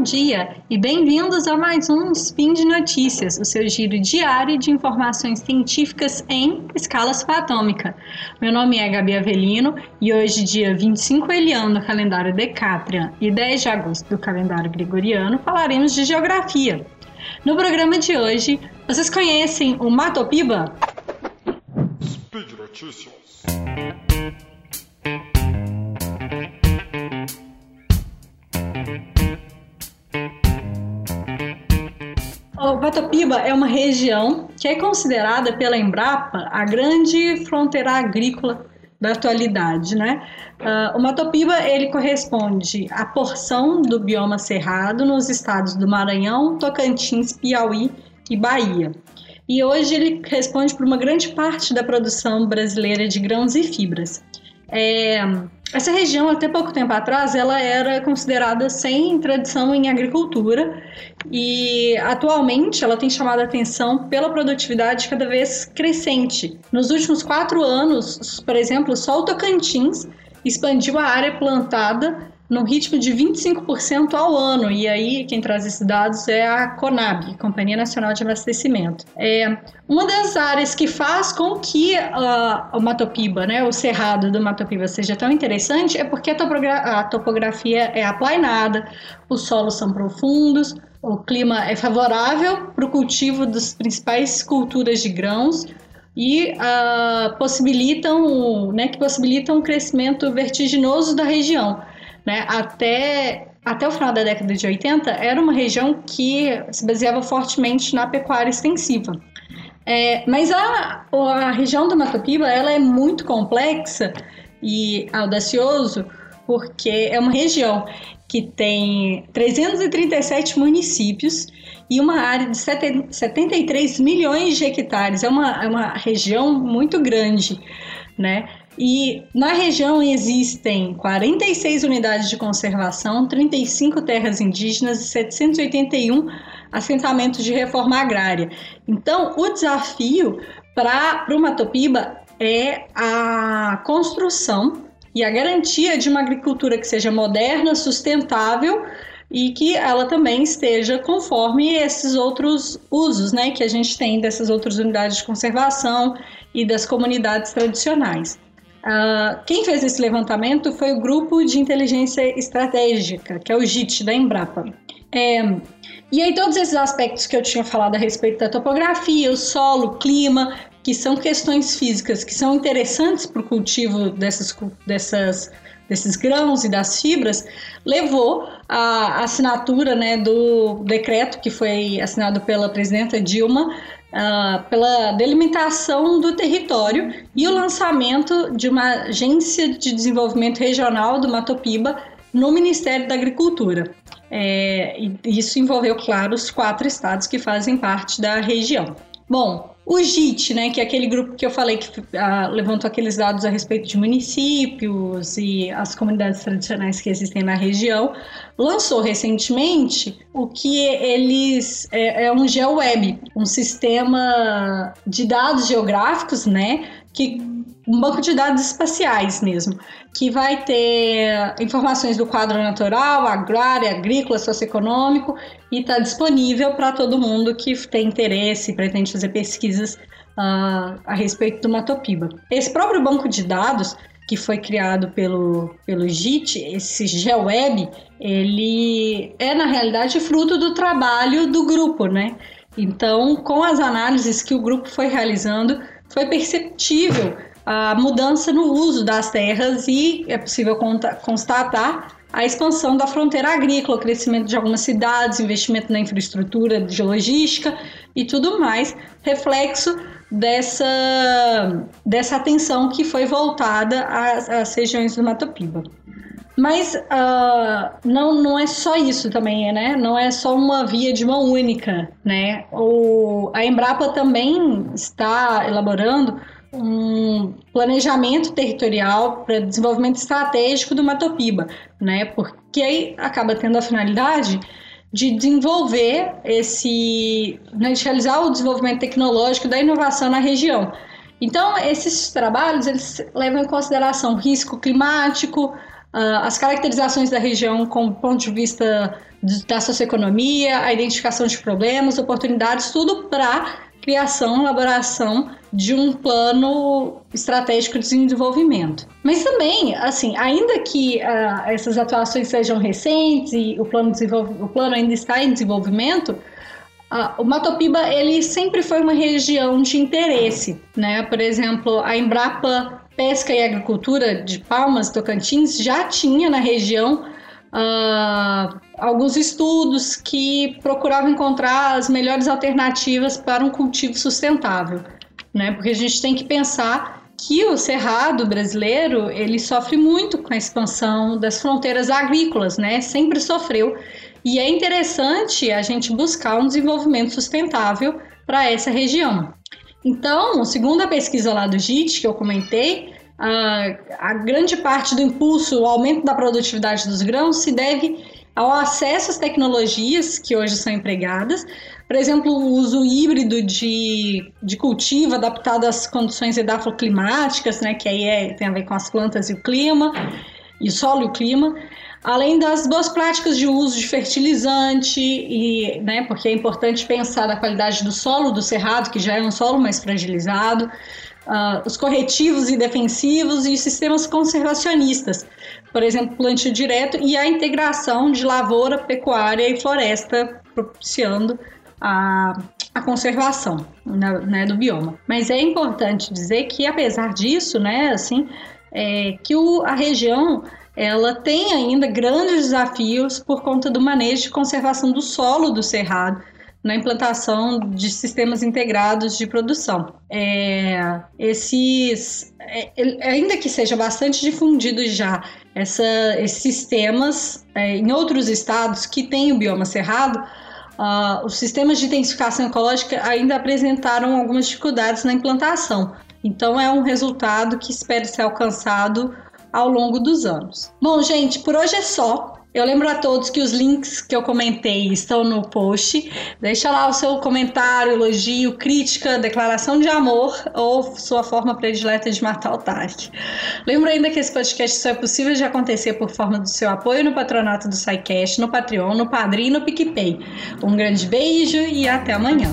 bom dia e bem-vindos a mais um Spin de Notícias, o seu giro diário de informações científicas em escala subatômica. Meu nome é Gabi Avelino e hoje, dia 25 Eliano do calendário Decatrian e 10 de agosto do calendário Gregoriano, falaremos de geografia. No programa de hoje, vocês conhecem o Matopiba? Speed Notícias. O Patopiba é uma região que é considerada pela Embrapa a grande fronteira agrícola da atualidade, né? Uh, o Matopiba ele corresponde à porção do bioma cerrado nos estados do Maranhão, Tocantins, Piauí e Bahia. E hoje ele responde por uma grande parte da produção brasileira de grãos e fibras. É, essa região, até pouco tempo atrás, ela era considerada sem tradição em agricultura e atualmente ela tem chamado a atenção pela produtividade cada vez crescente. Nos últimos quatro anos, por exemplo, só o Tocantins expandiu a área plantada no ritmo de 25% ao ano. E aí, quem traz esses dados é a CONAB, Companhia Nacional de Abastecimento. É uma das áreas que faz com que uh, o Matopiba, né, o cerrado do Matopiba, seja tão interessante é porque a, topogra a topografia é aplainada, os solos são profundos, o clima é favorável para o cultivo das principais culturas de grãos, e uh, possibilitam, né, que possibilitam o crescimento vertiginoso da região. Né? Até, até o final da década de 80, era uma região que se baseava fortemente na pecuária extensiva. É, mas a, a região do Mato Piba ela é muito complexa e audacioso porque é uma região que tem 337 municípios e uma área de 73 milhões de hectares. É uma, é uma região muito grande, né? E na região existem 46 unidades de conservação, 35 terras indígenas e 781 assentamentos de reforma agrária. Então, o desafio para o Matopiba é a construção e a garantia de uma agricultura que seja moderna, sustentável e que ela também esteja conforme esses outros usos, né, que a gente tem dessas outras unidades de conservação e das comunidades tradicionais. Uh, quem fez esse levantamento foi o Grupo de Inteligência Estratégica, que é o GIT da Embrapa. É, e aí todos esses aspectos que eu tinha falado a respeito da topografia, o solo, o clima, que são questões físicas que são interessantes para o cultivo dessas, dessas, desses grãos e das fibras, levou a assinatura né, do decreto que foi assinado pela presidenta Dilma uh, pela delimitação do território e o lançamento de uma agência de desenvolvimento regional do Matopiba no Ministério da Agricultura. É, isso envolveu, claro, os quatro estados que fazem parte da região. Bom, o JIT, né, que é aquele grupo que eu falei que ah, levantou aqueles dados a respeito de municípios e as comunidades tradicionais que existem na região, lançou recentemente o que eles é, é um GeoWeb, um sistema de dados geográficos, né, que um banco de dados espaciais mesmo, que vai ter informações do quadro natural, agrário, agrícola, socioeconômico e está disponível para todo mundo que tem interesse e pretende fazer pesquisas uh, a respeito do Matopiba. Esse próprio banco de dados que foi criado pelo, pelo JIT, esse GeoWeb, ele é na realidade fruto do trabalho do grupo, né? Então, com as análises que o grupo foi realizando, foi perceptível a mudança no uso das terras e é possível constatar a expansão da fronteira agrícola, o crescimento de algumas cidades, investimento na infraestrutura de logística e tudo mais, reflexo dessa, dessa atenção que foi voltada às, às regiões do Mato Piba. Mas uh, não, não é só isso também, né? Não é só uma via de mão única, né? O, a Embrapa também está elaborando um planejamento territorial para desenvolvimento estratégico do Matopiba, né? Porque aí acaba tendo a finalidade de desenvolver esse, né, de realizar o desenvolvimento tecnológico da inovação na região. Então, esses trabalhos eles levam em consideração risco climático, uh, as caracterizações da região com ponto de vista da socioeconomia, a identificação de problemas, oportunidades, tudo para criação, elaboração de um plano estratégico de desenvolvimento. Mas também, assim, ainda que uh, essas atuações sejam recentes e o plano, o plano ainda está em desenvolvimento, uh, o Matopiba ele sempre foi uma região de interesse, né? Por exemplo, a Embrapa Pesca e Agricultura de Palmas, Tocantins, já tinha na região uh, alguns estudos que procuravam encontrar as melhores alternativas para um cultivo sustentável, né? Porque a gente tem que pensar que o cerrado brasileiro ele sofre muito com a expansão das fronteiras agrícolas, né? Sempre sofreu e é interessante a gente buscar um desenvolvimento sustentável para essa região. Então, segundo a pesquisa lá do JIT que eu comentei, a, a grande parte do impulso, o aumento da produtividade dos grãos se deve ao acesso às tecnologias que hoje são empregadas, por exemplo, o uso híbrido de, de cultivo adaptado às condições edafoclimáticas, né, que aí é, tem a ver com as plantas e o clima, e o solo e o clima, além das boas práticas de uso de fertilizante, e, né, porque é importante pensar na qualidade do solo do cerrado, que já é um solo mais fragilizado, uh, os corretivos e defensivos e sistemas conservacionistas, por exemplo, plantio direto e a integração de lavoura, pecuária e floresta, propiciando a, a conservação né, né, do bioma. Mas é importante dizer que, apesar disso, né, assim, é, que o, a região ela tem ainda grandes desafios por conta do manejo de conservação do solo do cerrado na implantação de sistemas integrados de produção. É, esses, é, ainda que seja bastante difundido já essa, esses sistemas é, em outros estados que têm o bioma cerrado, uh, os sistemas de intensificação ecológica ainda apresentaram algumas dificuldades na implantação. Então é um resultado que espera ser alcançado ao longo dos anos. Bom, gente, por hoje é só. Eu lembro a todos que os links que eu comentei estão no post. Deixa lá o seu comentário, elogio, crítica, declaração de amor ou sua forma predileta de matar o Tarek. Lembro ainda que esse podcast só é possível de acontecer por forma do seu apoio no patronato do SciCast, no Patreon, no Padrim e no PicPay. Um grande beijo e até amanhã.